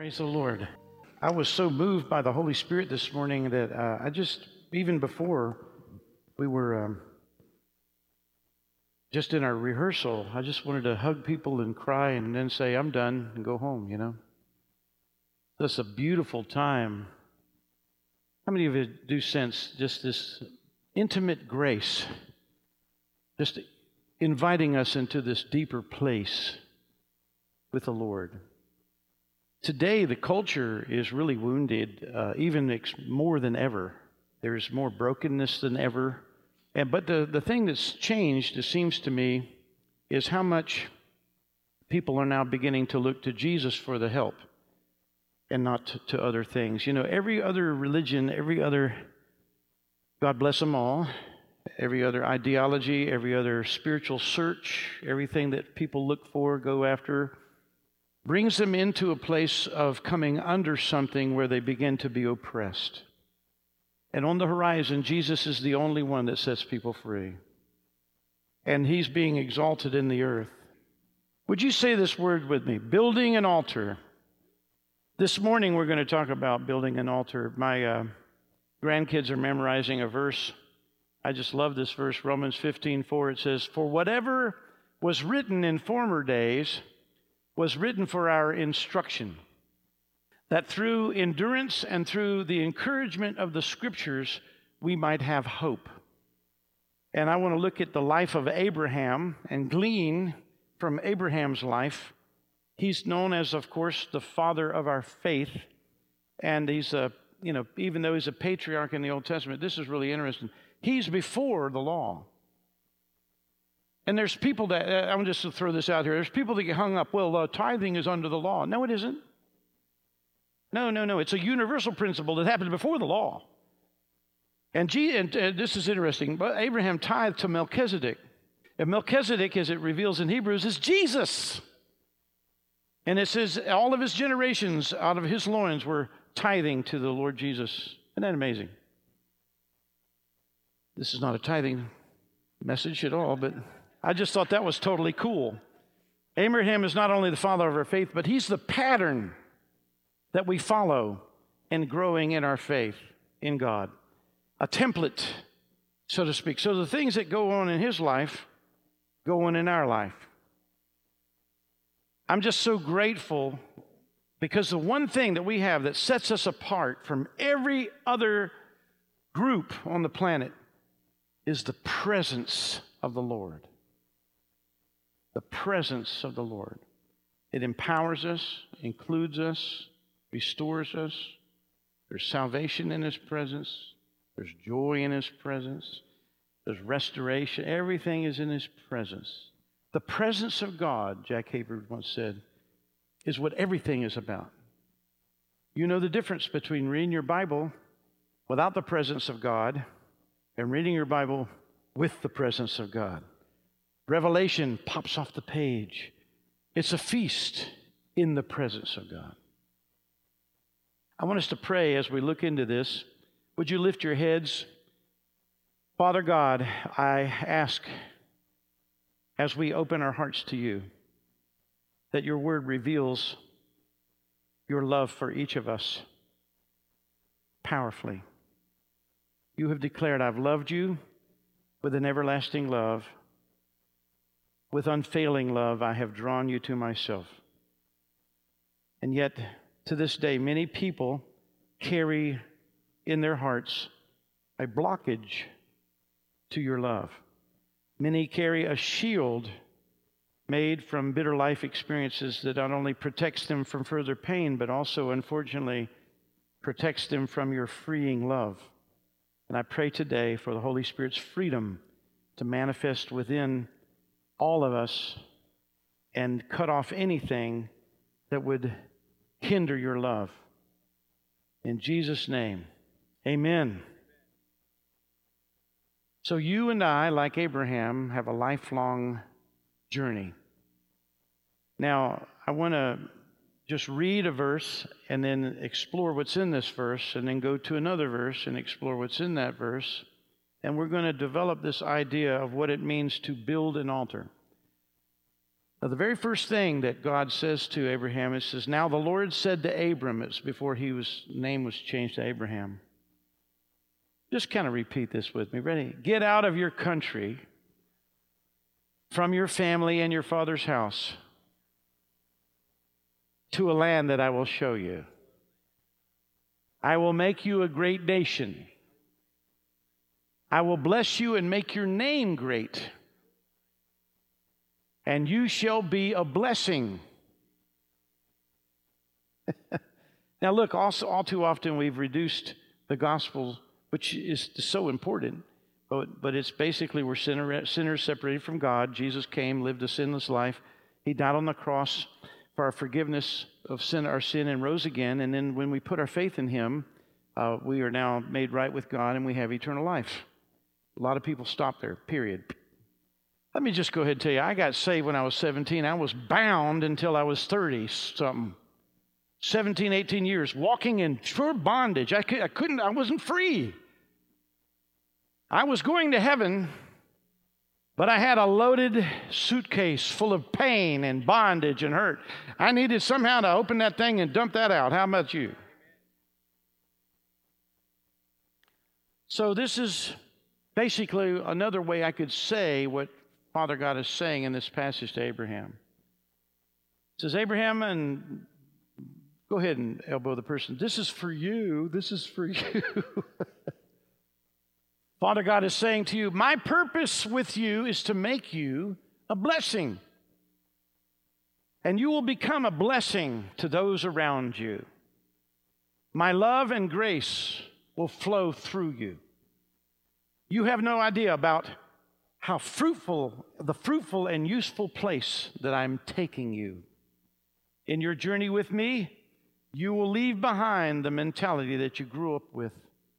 Praise the Lord. I was so moved by the Holy Spirit this morning that uh, I just, even before we were um, just in our rehearsal, I just wanted to hug people and cry and then say, I'm done and go home, you know? That's a beautiful time. How many of you do sense just this intimate grace, just inviting us into this deeper place with the Lord? Today, the culture is really wounded, uh, even ex- more than ever. There's more brokenness than ever. And, but the, the thing that's changed, it seems to me, is how much people are now beginning to look to Jesus for the help and not to, to other things. You know, every other religion, every other, God bless them all, every other ideology, every other spiritual search, everything that people look for, go after, brings them into a place of coming under something where they begin to be oppressed. And on the horizon, Jesus is the only one that sets people free. And he's being exalted in the earth. Would you say this word with me? Building an altar. This morning, we're going to talk about building an altar. My uh, grandkids are memorizing a verse. I just love this verse, Romans 15 4. It says, For whatever was written in former days, was written for our instruction, that through endurance and through the encouragement of the scriptures, we might have hope. And I want to look at the life of Abraham and glean from Abraham's life. He's known as, of course, the father of our faith. And he's a, you know, even though he's a patriarch in the Old Testament, this is really interesting. He's before the law. And there's people that, uh, I'm just to throw this out here, there's people that get hung up, well, uh, tithing is under the law. No, it isn't. No, no, no. It's a universal principle that happened before the law. And, G, and uh, this is interesting, but Abraham tithed to Melchizedek. And Melchizedek, as it reveals in Hebrews, is Jesus. And it says all of his generations out of his loins were tithing to the Lord Jesus. Isn't that amazing? This is not a tithing message at all, but I just thought that was totally cool. Abraham is not only the father of our faith, but he's the pattern that we follow in growing in our faith in God. A template, so to speak. So the things that go on in his life go on in our life. I'm just so grateful because the one thing that we have that sets us apart from every other group on the planet is the presence of the Lord the presence of the Lord. It empowers us, includes us, restores us. There's salvation in His presence, there's joy in His presence, there's restoration. Everything is in His presence. The presence of God, Jack Hayford once said, is what everything is about. You know the difference between reading your Bible without the presence of God and reading your Bible with the presence of God. Revelation pops off the page. It's a feast in the presence of God. I want us to pray as we look into this. Would you lift your heads? Father God, I ask as we open our hearts to you that your word reveals your love for each of us powerfully. You have declared, I've loved you with an everlasting love. With unfailing love, I have drawn you to myself. And yet, to this day, many people carry in their hearts a blockage to your love. Many carry a shield made from bitter life experiences that not only protects them from further pain, but also, unfortunately, protects them from your freeing love. And I pray today for the Holy Spirit's freedom to manifest within all of us and cut off anything that would hinder your love. In Jesus' name, amen. So, you and I, like Abraham, have a lifelong journey. Now, I want to just read a verse and then explore what's in this verse, and then go to another verse and explore what's in that verse. And we're going to develop this idea of what it means to build an altar. Now, the very first thing that God says to Abraham, it says, Now the Lord said to Abram, it's before he was name was changed to Abraham. Just kind of repeat this with me. Ready? Get out of your country, from your family and your father's house, to a land that I will show you. I will make you a great nation. I will bless you and make your name great and you shall be a blessing. now, look, also, all too often we've reduced the gospel, which is so important, but, but it's basically we're sinner, sinners separated from God. Jesus came, lived a sinless life. He died on the cross for our forgiveness of sin, our sin, and rose again. And then when we put our faith in Him, uh, we are now made right with God and we have eternal life. A lot of people stop there, period. Let me just go ahead and tell you, I got saved when I was 17. I was bound until I was 30 something. 17, 18 years, walking in pure bondage. I, could, I couldn't, I wasn't free. I was going to heaven, but I had a loaded suitcase full of pain and bondage and hurt. I needed somehow to open that thing and dump that out. How about you? So, this is basically another way I could say what Father God is saying in this passage to Abraham. It says, Abraham, and go ahead and elbow the person. This is for you. This is for you. Father God is saying to you, My purpose with you is to make you a blessing. And you will become a blessing to those around you. My love and grace will flow through you. You have no idea about how fruitful, the fruitful and useful place that I'm taking you. In your journey with me, you will leave behind the mentality that you grew up with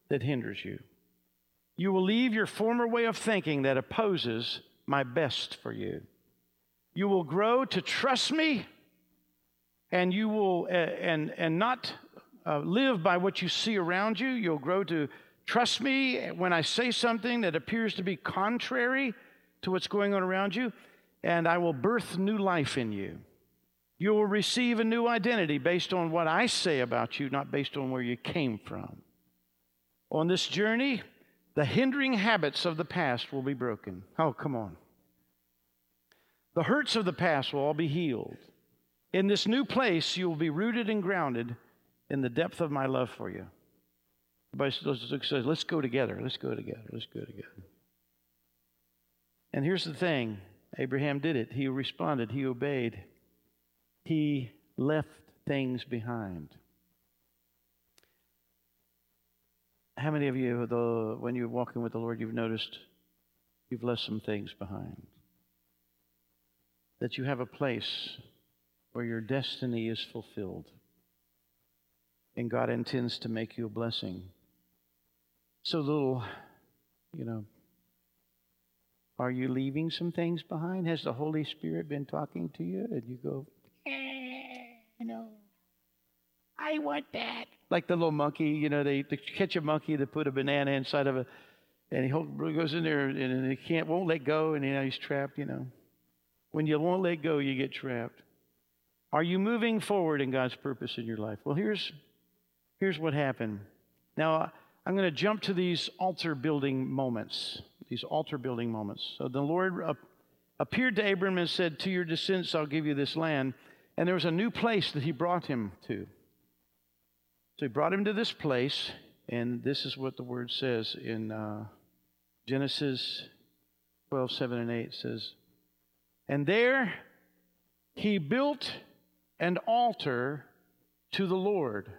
that hinders you. You will leave your former way of thinking that opposes my best for you. You will grow to trust me and you will uh, and and not uh, live by what you see around you. You'll grow to Trust me when I say something that appears to be contrary to what's going on around you, and I will birth new life in you. You will receive a new identity based on what I say about you, not based on where you came from. On this journey, the hindering habits of the past will be broken. Oh, come on. The hurts of the past will all be healed. In this new place, you will be rooted and grounded in the depth of my love for you. Everybody says, let's go together, let's go together, let's go together. And here's the thing Abraham did it. He responded, he obeyed, he left things behind. How many of you, though, when you're walking with the Lord, you've noticed you've left some things behind? That you have a place where your destiny is fulfilled. And God intends to make you a blessing so little, you know, are you leaving some things behind? Has the Holy Spirit been talking to you? And you go, eh, you know, I want that. Like the little monkey, you know, they, they catch a monkey, they put a banana inside of a, and he goes in there and he can't, won't let go, and you know, he's trapped, you know. When you won't let go, you get trapped. Are you moving forward in God's purpose in your life? Well, here's, here's what happened. Now, I'm going to jump to these altar building moments. These altar building moments. So the Lord appeared to Abram and said, To your descendants I'll give you this land. And there was a new place that he brought him to. So he brought him to this place, and this is what the word says in uh, Genesis 12, 7, and 8 says, And there he built an altar to the Lord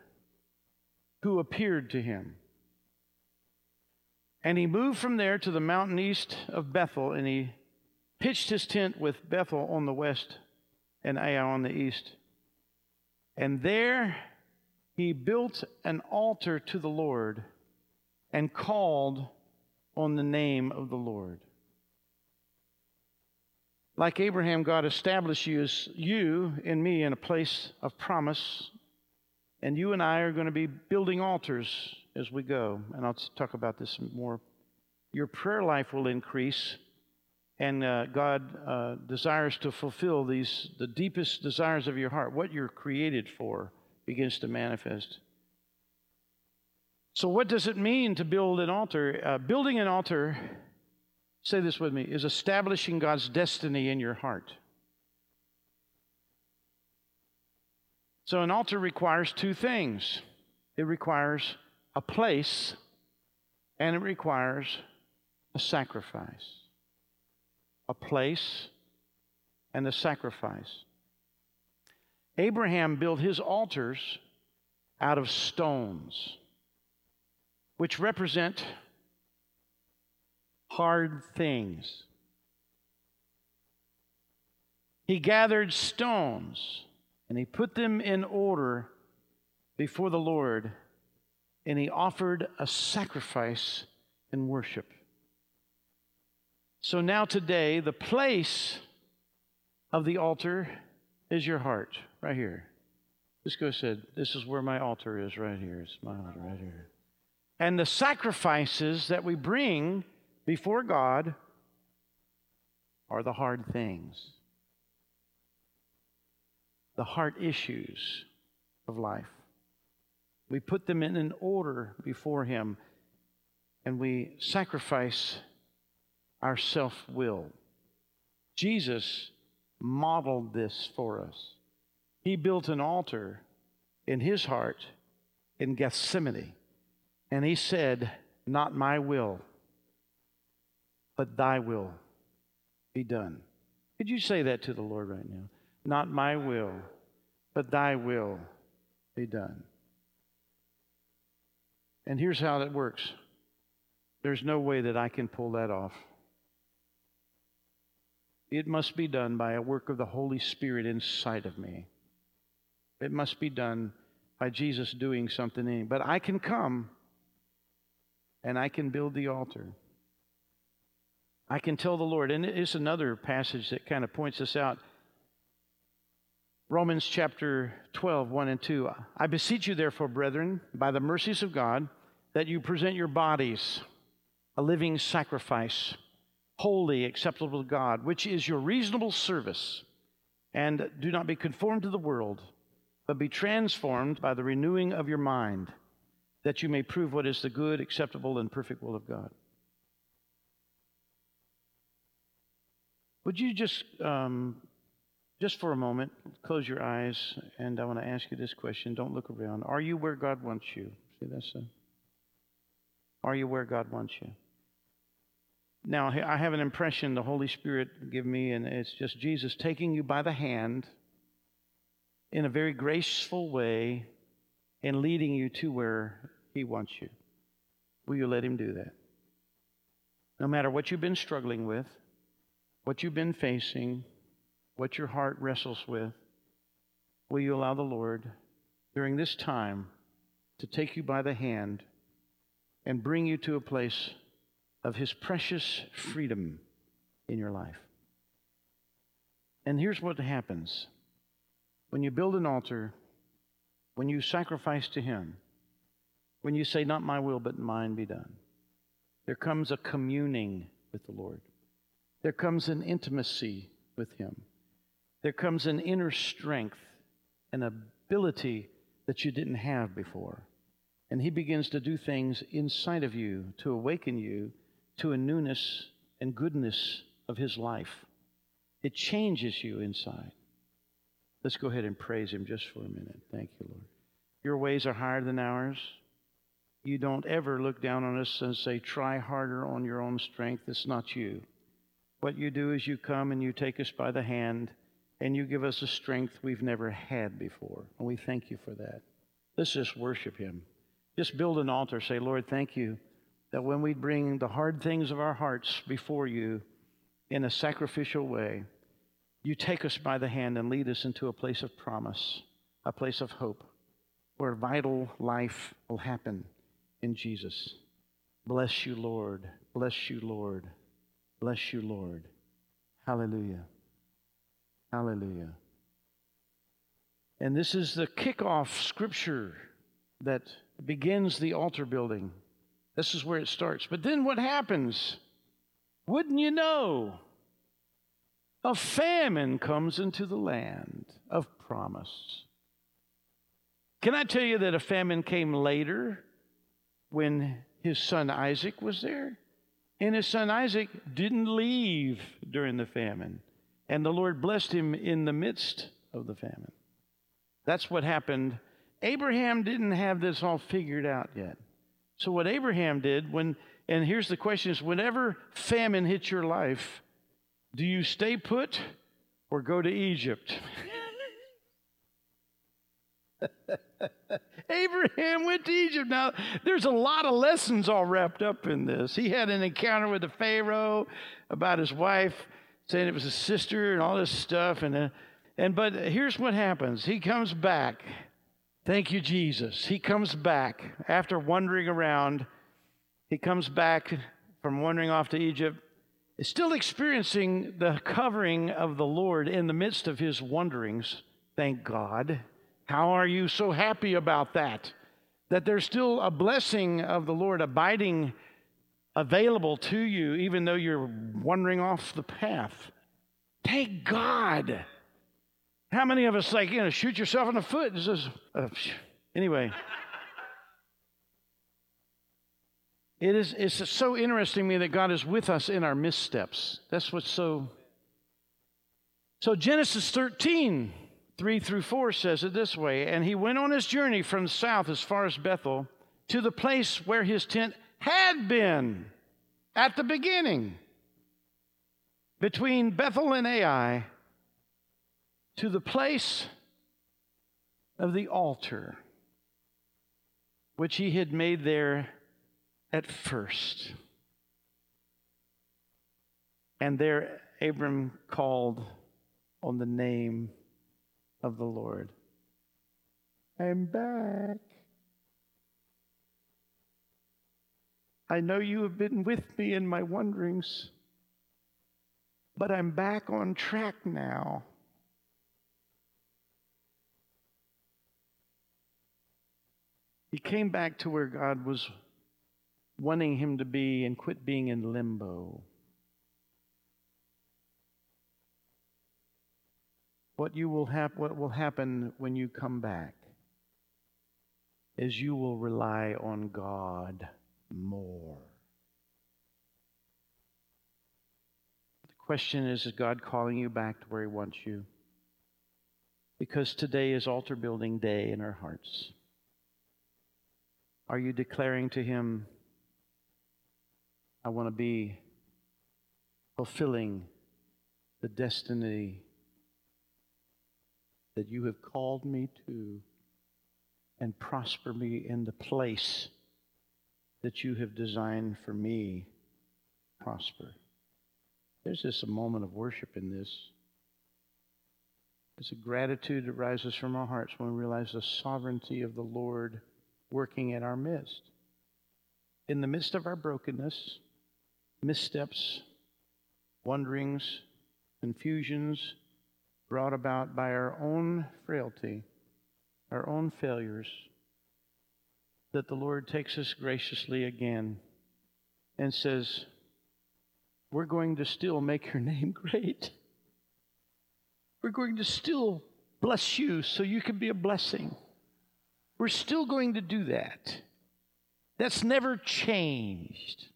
who appeared to him. And he moved from there to the mountain east of Bethel, and he pitched his tent with Bethel on the west and Ai on the east. And there he built an altar to the Lord and called on the name of the Lord. Like Abraham, God established you you and me in a place of promise, and you and I are going to be building altars as we go, and I'll talk about this more. Your prayer life will increase, and uh, God uh, desires to fulfill these, the deepest desires of your heart, what you're created for, begins to manifest. So, what does it mean to build an altar? Uh, building an altar, say this with me, is establishing God's destiny in your heart. So, an altar requires two things it requires a place and it requires a sacrifice. A place and a sacrifice. Abraham built his altars out of stones which represent hard things. He gathered stones and he put them in order before the Lord and he offered a sacrifice in worship. So now, today, the place of the altar is your heart, right here. Go said, This is where my altar is, right here. It's my altar, right here. And the sacrifices that we bring before God are the hard things, the heart issues of life. We put them in an order before Him and we sacrifice our self will. Jesus modeled this for us. He built an altar in His heart in Gethsemane and he said, Not my will, but thy will be done. Could you say that to the Lord right now? Not my will, but thy will be done. And here's how that works there's no way that I can pull that off. It must be done by a work of the Holy Spirit inside of me. It must be done by Jesus doing something in me. But I can come and I can build the altar. I can tell the Lord, and it's another passage that kind of points us out. Romans chapter 12, 1 and 2. I beseech you, therefore, brethren, by the mercies of God, that you present your bodies a living sacrifice, holy, acceptable to God, which is your reasonable service. And do not be conformed to the world, but be transformed by the renewing of your mind that you may prove what is the good, acceptable, and perfect will of God. Would you just, um, just for a moment, close your eyes, and I want to ask you this question. Don't look around. Are you where God wants you? See that, son? Are you where God wants you? Now, I have an impression the Holy Spirit give me, and it's just Jesus taking you by the hand in a very graceful way and leading you to where He wants you. Will you let Him do that? No matter what you've been struggling with, what you've been facing, what your heart wrestles with, will you allow the Lord during this time to take you by the hand and bring you to a place of His precious freedom in your life? And here's what happens when you build an altar when you sacrifice to Him, when you say, Not my will, but mine be done, there comes a communing with the Lord. There comes an intimacy with Him. There comes an inner strength, an ability that you didn't have before. And He begins to do things inside of you to awaken you to a newness and goodness of His life. It changes you inside. Let's go ahead and praise Him just for a minute. Thank you, Lord. Your ways are higher than ours. You don't ever look down on us and say, try harder on your own strength. It's not you. What you do is you come and you take us by the hand and you give us a strength we've never had before. And we thank you for that. Let's just worship Him. Just build an altar. Say, Lord, thank you that when we bring the hard things of our hearts before you in a sacrificial way, you take us by the hand and lead us into a place of promise, a place of hope, where vital life will happen in Jesus. Bless you, Lord. Bless you, Lord. Bless you, Lord. Hallelujah. Hallelujah. And this is the kickoff scripture that begins the altar building. This is where it starts. But then what happens? Wouldn't you know? a famine comes into the land of promise. Can I tell you that a famine came later when his son Isaac was there? And his son Isaac didn't leave during the famine. And the Lord blessed him in the midst of the famine. That's what happened. Abraham didn't have this all figured out yet. So, what Abraham did when, and here's the question is whenever famine hits your life, do you stay put or go to Egypt? Abraham went to Egypt. Now, there's a lot of lessons all wrapped up in this. He had an encounter with the Pharaoh about his wife, saying it was a sister and all this stuff. And, uh, and but here's what happens. He comes back. Thank you, Jesus. He comes back after wandering around. He comes back from wandering off to Egypt, still experiencing the covering of the Lord in the midst of his wanderings. Thank God. How are you so happy about that? That there's still a blessing of the Lord abiding available to you, even though you're wandering off the path. Thank God. How many of us, like, you know, shoot yourself in the foot? This is, uh, anyway. It is it's so interesting to me that God is with us in our missteps. That's what's so. So, Genesis 13, 3 through 4 says it this way And he went on his journey from south as far as Bethel to the place where his tent had been at the beginning, between Bethel and Ai, to the place of the altar, which he had made there at first. And there Abram called on the name of the Lord. I'm back. I know you have been with me in my wanderings, but I'm back on track now. He came back to where God was wanting him to be and quit being in limbo. What, you will hap- what will happen when you come back is you will rely on God more. The question is Is God calling you back to where He wants you? Because today is altar building day in our hearts. Are you declaring to Him, I want to be fulfilling the destiny that you have called me to and prosper me in the place that you have designed for me prosper. There's just a moment of worship in this. There's a gratitude that rises from our hearts when we realize the sovereignty of the Lord working in our midst. In the midst of our brokenness, missteps, wanderings, confusions brought about by our own frailty, our own failures, that the Lord takes us graciously again and says, We're going to still make your name great. We're going to still bless you so you can be a blessing. We're still going to do that. That's never changed.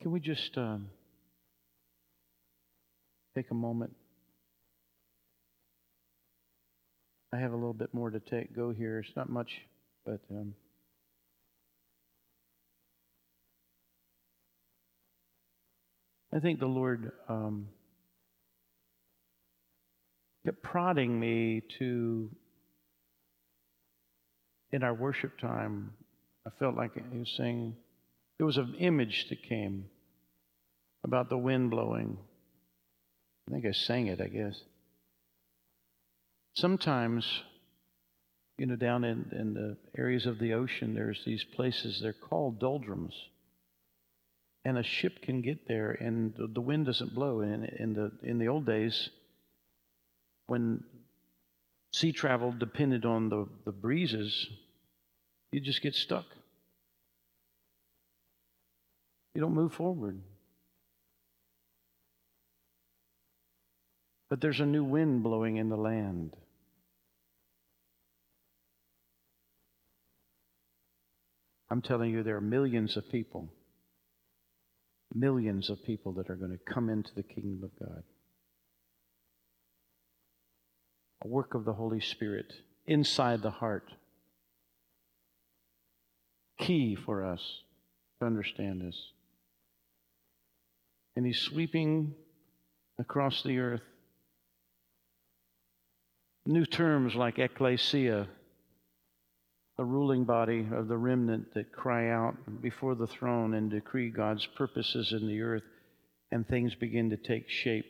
Can we just um, take a moment? I have a little bit more to take go here. It's not much, but um, I think the Lord um, kept prodding me to, in our worship time, I felt like he was saying, there was an image that came about the wind blowing. I think I sang it, I guess. Sometimes, you know, down in, in the areas of the ocean, there's these places, they're called doldrums. And a ship can get there and the, wind doesn't blow. And in the, in the old days, when sea travel depended on the, the breezes, you just get stuck. You don't move forward. But there's a new wind blowing in the land. I'm telling you, there are millions of people, millions of people that are going to come into the kingdom of God. A work of the Holy Spirit inside the heart. Key for us to understand this. And He's sweeping across the earth new terms like ecclesia the ruling body of the remnant that cry out before the throne and decree God's purposes in the earth, and things begin to take shape.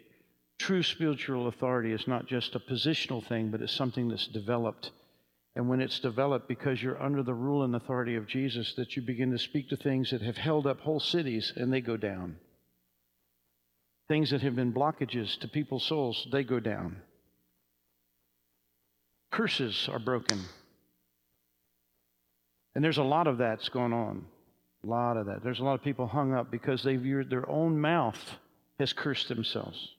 True spiritual authority is not just a positional thing, but it's something that's developed. And when it's developed because you're under the rule and authority of Jesus, that you begin to speak to things that have held up whole cities and they go down. Things that have been blockages to people's souls, they go down. Curses are broken. And there's a lot of that's going on. A lot of that. There's a lot of people hung up because they've their own mouth has cursed themselves.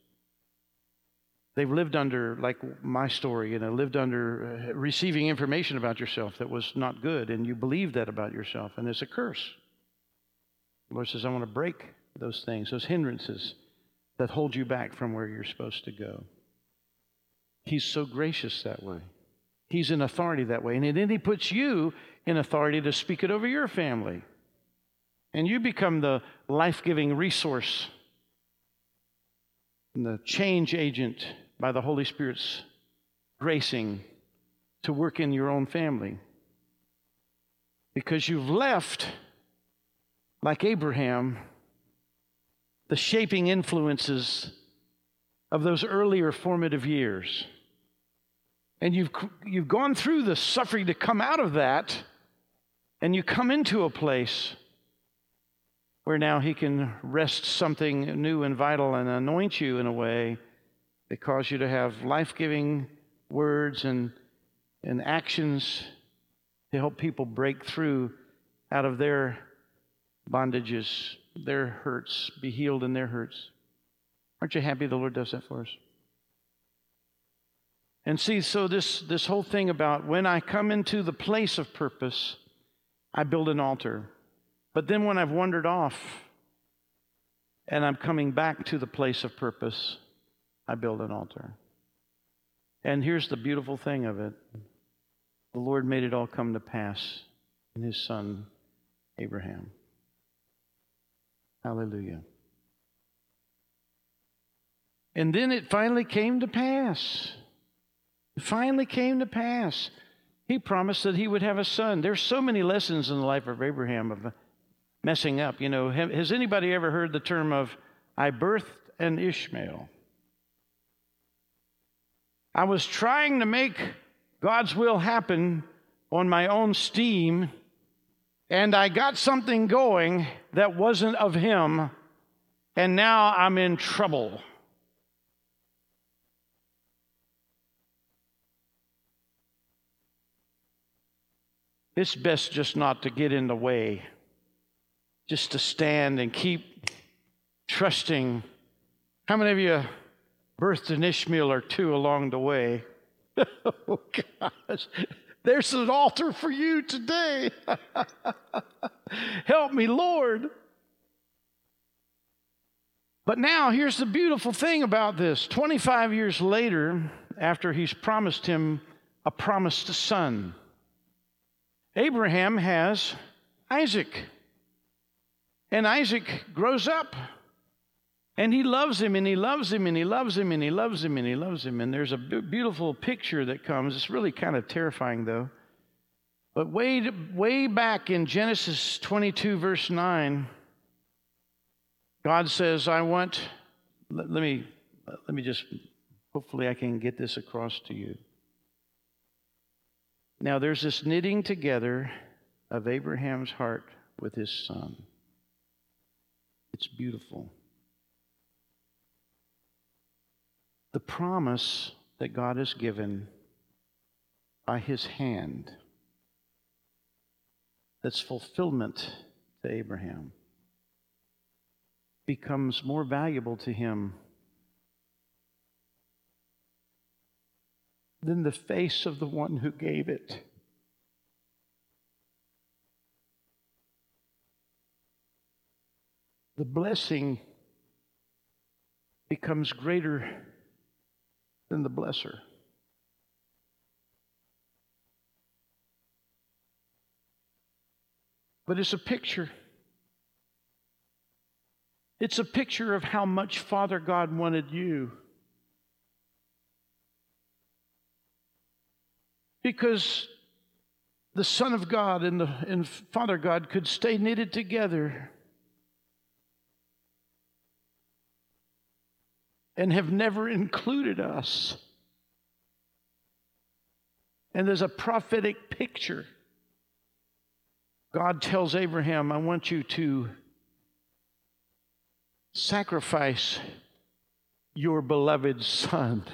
They've lived under, like my story, you know, lived under uh, receiving information about yourself that was not good, and you believe that about yourself, and it's a curse. The Lord says, I want to break those things, those hindrances that hold you back from where you're supposed to go. He's so gracious that way. He's in authority that way. And then He puts you in authority to speak it over your family. And you become the life giving resource and the change agent by the Holy Spirit's gracing to work in your own family. Because you've left, like Abraham, the shaping influences of those earlier formative years. And you've, you've gone through the suffering to come out of that and you come into a place where now He can rest something new and vital and anoint you in a way that cause you to have life giving words and, and actions to help people break through out of their bondages, their hurts, be healed in their hurts. Aren't you happy the Lord does that for us? And see, so this, this whole thing about when I come into the place of purpose, I build an altar. But then when I've wandered off and I'm coming back to the place of purpose, I build an altar. And here's the beautiful thing of it the Lord made it all come to pass in his son, Abraham. Hallelujah. And then it finally came to pass. Finally came to pass. He promised that he would have a son. There's so many lessons in the life of Abraham of messing up. You know, has anybody ever heard the term of I birthed an Ishmael? I was trying to make God's will happen on my own steam, and I got something going that wasn't of Him, and now I'm in trouble. It's best just not to get in the way, just to stand and keep trusting. How many of you birthed an Ishmael or two along the way? oh, gosh. There's an altar for you today. Help me, Lord. But now, here's the beautiful thing about this 25 years later, after he's promised him a promised son, Abraham has Isaac. And Isaac grows up. And he loves him and he loves him and he loves him and he loves him and he loves him. And there's a beautiful picture that comes. It's really kind of terrifying, though. But way, way back in Genesis 22, verse 9, God says, I want, let, let me, let me just, hopefully I can get this across to you. Now, there's this knitting together of Abraham's heart with his son. It's beautiful. The promise that God has given by his hand that's fulfillment to Abraham. becomes more valuable to him than the face of the one who gave it. The blessing becomes greater than the blesser. But it's a picture. It's a picture of how much Father God wanted you. Because the Son of God and, the, and Father God could stay knitted together and have never included us. And there's a prophetic picture. God tells Abraham, I want you to sacrifice your beloved son.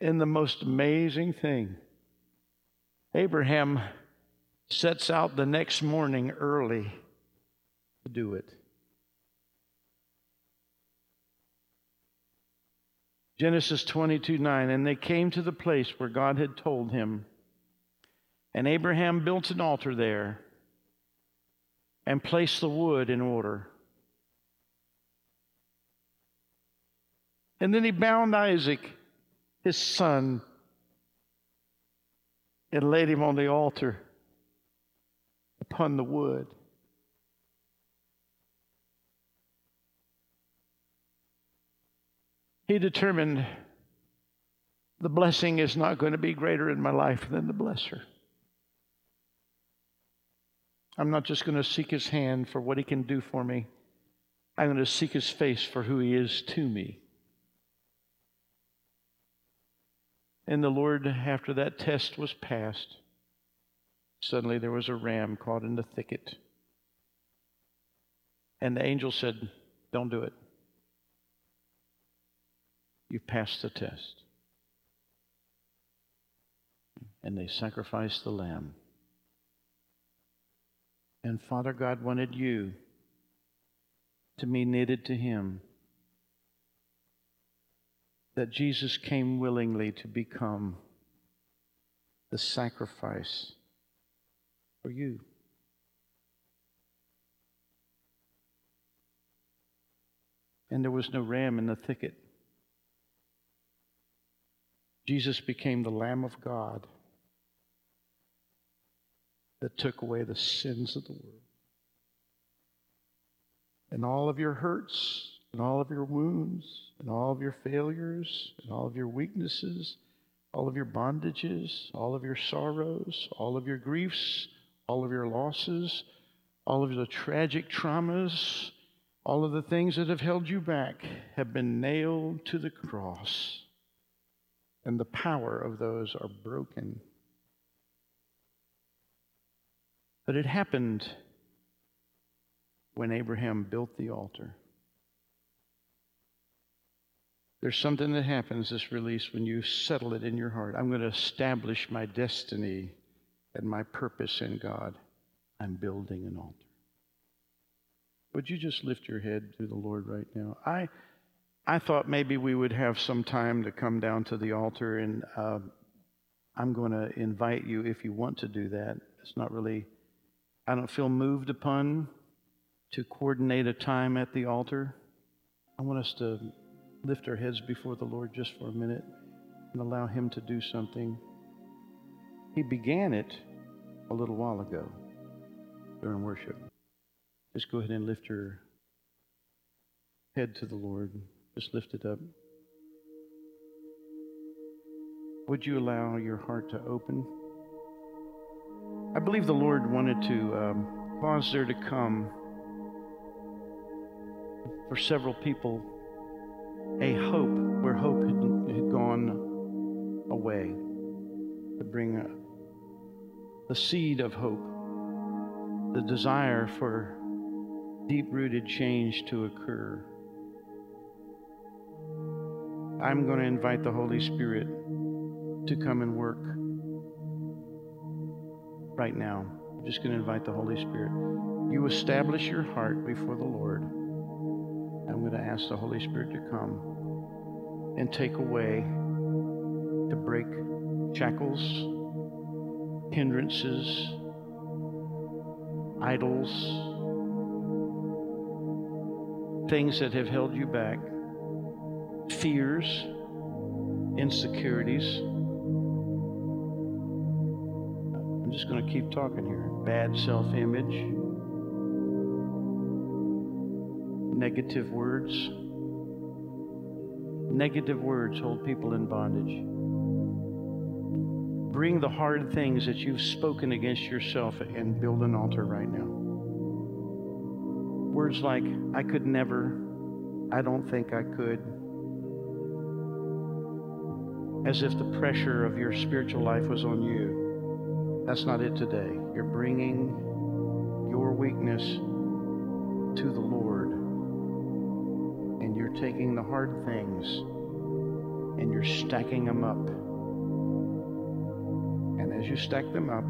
And the most amazing thing, Abraham sets out the next morning early to do it. Genesis 22 9. And they came to the place where God had told him. And Abraham built an altar there and placed the wood in order. And then he bound Isaac his son and laid him on the altar upon the wood. He determined the blessing is not going to be greater in my life than the blesser. I'm not just going to seek his hand for what he can do for me. I'm going to seek his face for who he is to me. And the Lord, after that test was passed, suddenly there was a ram caught in the thicket. And the angel said, Don't do it. You've passed the test. And they sacrificed the lamb. And Father God wanted you to be knitted to Him that Jesus came willingly to become the sacrifice for you. And there was no ram in the thicket. Jesus became the Lamb of God that took away the sins of the world. And all of your hurts and all of your wounds and all of your failures and all of your weaknesses, all of your bondages, all of your sorrows, all of your griefs, all of your losses, all of the tragic traumas, all of the things that have held you back have been nailed to the cross. And the power of those are broken. But it happened when Abraham built the altar. There's something that happens this release when you settle it in your heart. I'm going to establish my destiny and my purpose in God. I'm building an altar. Would you just lift your head to the Lord right now? I, I thought maybe we would have some time to come down to the altar, and uh, I'm going to invite you if you want to do that. It's not really, I don't feel moved upon to coordinate a time at the altar. I want us to lift our heads before the Lord just for a minute and allow Him to do something. He began it a little while ago during worship. Just go ahead and lift your head to the Lord. Just lift it up. Would you allow your heart to open? I believe the Lord wanted to um, cause there to come for several people a hope where hope had, had gone away, to bring a, the seed of hope, the desire for deep rooted change to occur. I'm going to invite the Holy Spirit to come and work right now. I'm just going to invite the Holy Spirit. You establish your heart before the Lord. I'm going to ask the Holy Spirit to come and take away, to break shackles, hindrances, idols, things that have held you back, fears, insecurities. I'm just going to keep talking here. Bad self image, negative words. Negative words hold people in bondage. Bring the hard things that you've spoken against yourself and build an altar right now. Words like, I could never, I don't think I could. As if the pressure of your spiritual life was on you. That's not it today. You're bringing your weakness to the Lord. You're taking the hard things and you're stacking them up And as you stack them up,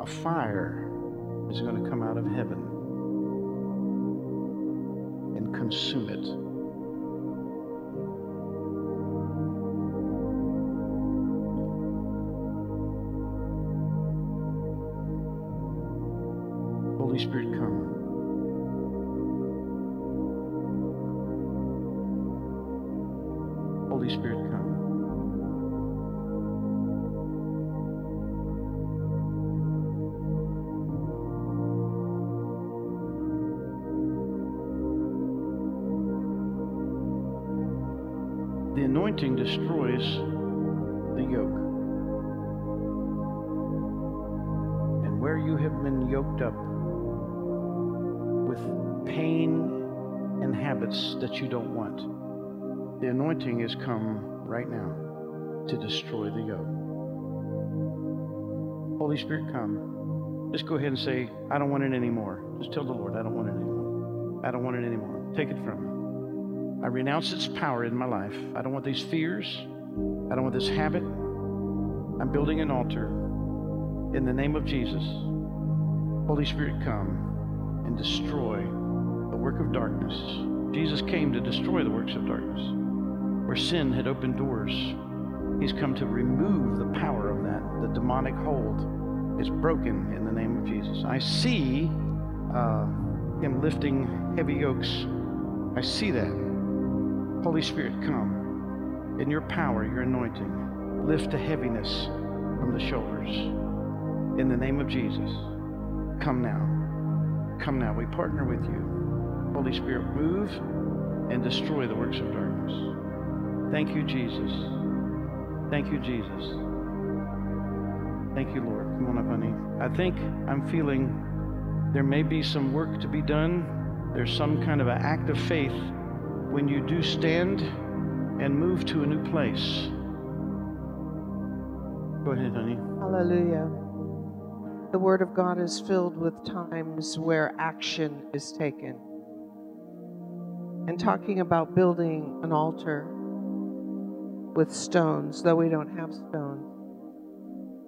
a fire is going to come out of heaven and consume it. Holy Spirit, come. Holy Spirit, come. The anointing destroys the yoke. And where you have been yoked up with pain and habits that you don't want, the anointing has come right now to destroy the yoke. Holy Spirit, come. Just go ahead and say, I don't want it anymore. Just tell the Lord, I don't want it anymore. I don't want it anymore. Take it from me. I renounce its power in my life. I don't want these fears. I don't want this habit. I'm building an altar in the name of Jesus. Holy Spirit, come and destroy the work of darkness. Jesus came to destroy the works of darkness. Where sin had opened doors, He's come to remove the power of that. The demonic hold is broken in the name of Jesus. I see uh, Him lifting heavy yokes. I see that. Holy Spirit, come in your power, your anointing. Lift the heaviness from the shoulders. In the name of Jesus, come now. Come now. We partner with you. Holy Spirit, move and destroy the works of darkness. Thank you, Jesus. Thank you, Jesus. Thank you, Lord. Come on up, honey. I think I'm feeling there may be some work to be done. There's some kind of an act of faith when you do stand and move to a new place. Go ahead, honey. Hallelujah. The Word of God is filled with times where action is taken. And talking about building an altar with stones, though we don't have stones,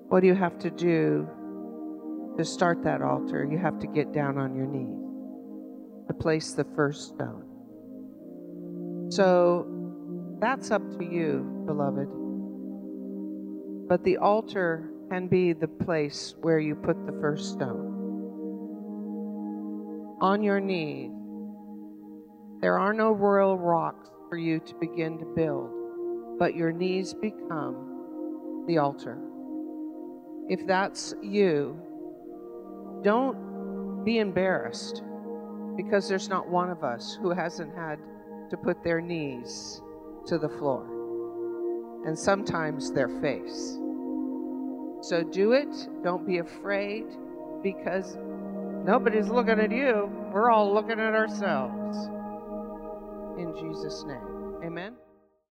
what do you have to do to start that altar? You have to get down on your knees to place the first stone. So that's up to you, beloved. But the altar can be the place where you put the first stone. On your knees, there are no royal rocks for you to begin to build, but your knees become the altar. If that's you, don't be embarrassed because there's not one of us who hasn't had to put their knees to the floor and sometimes their face. So do it. Don't be afraid because nobody's looking at you. We're all looking at ourselves. In Jesus' name. Amen.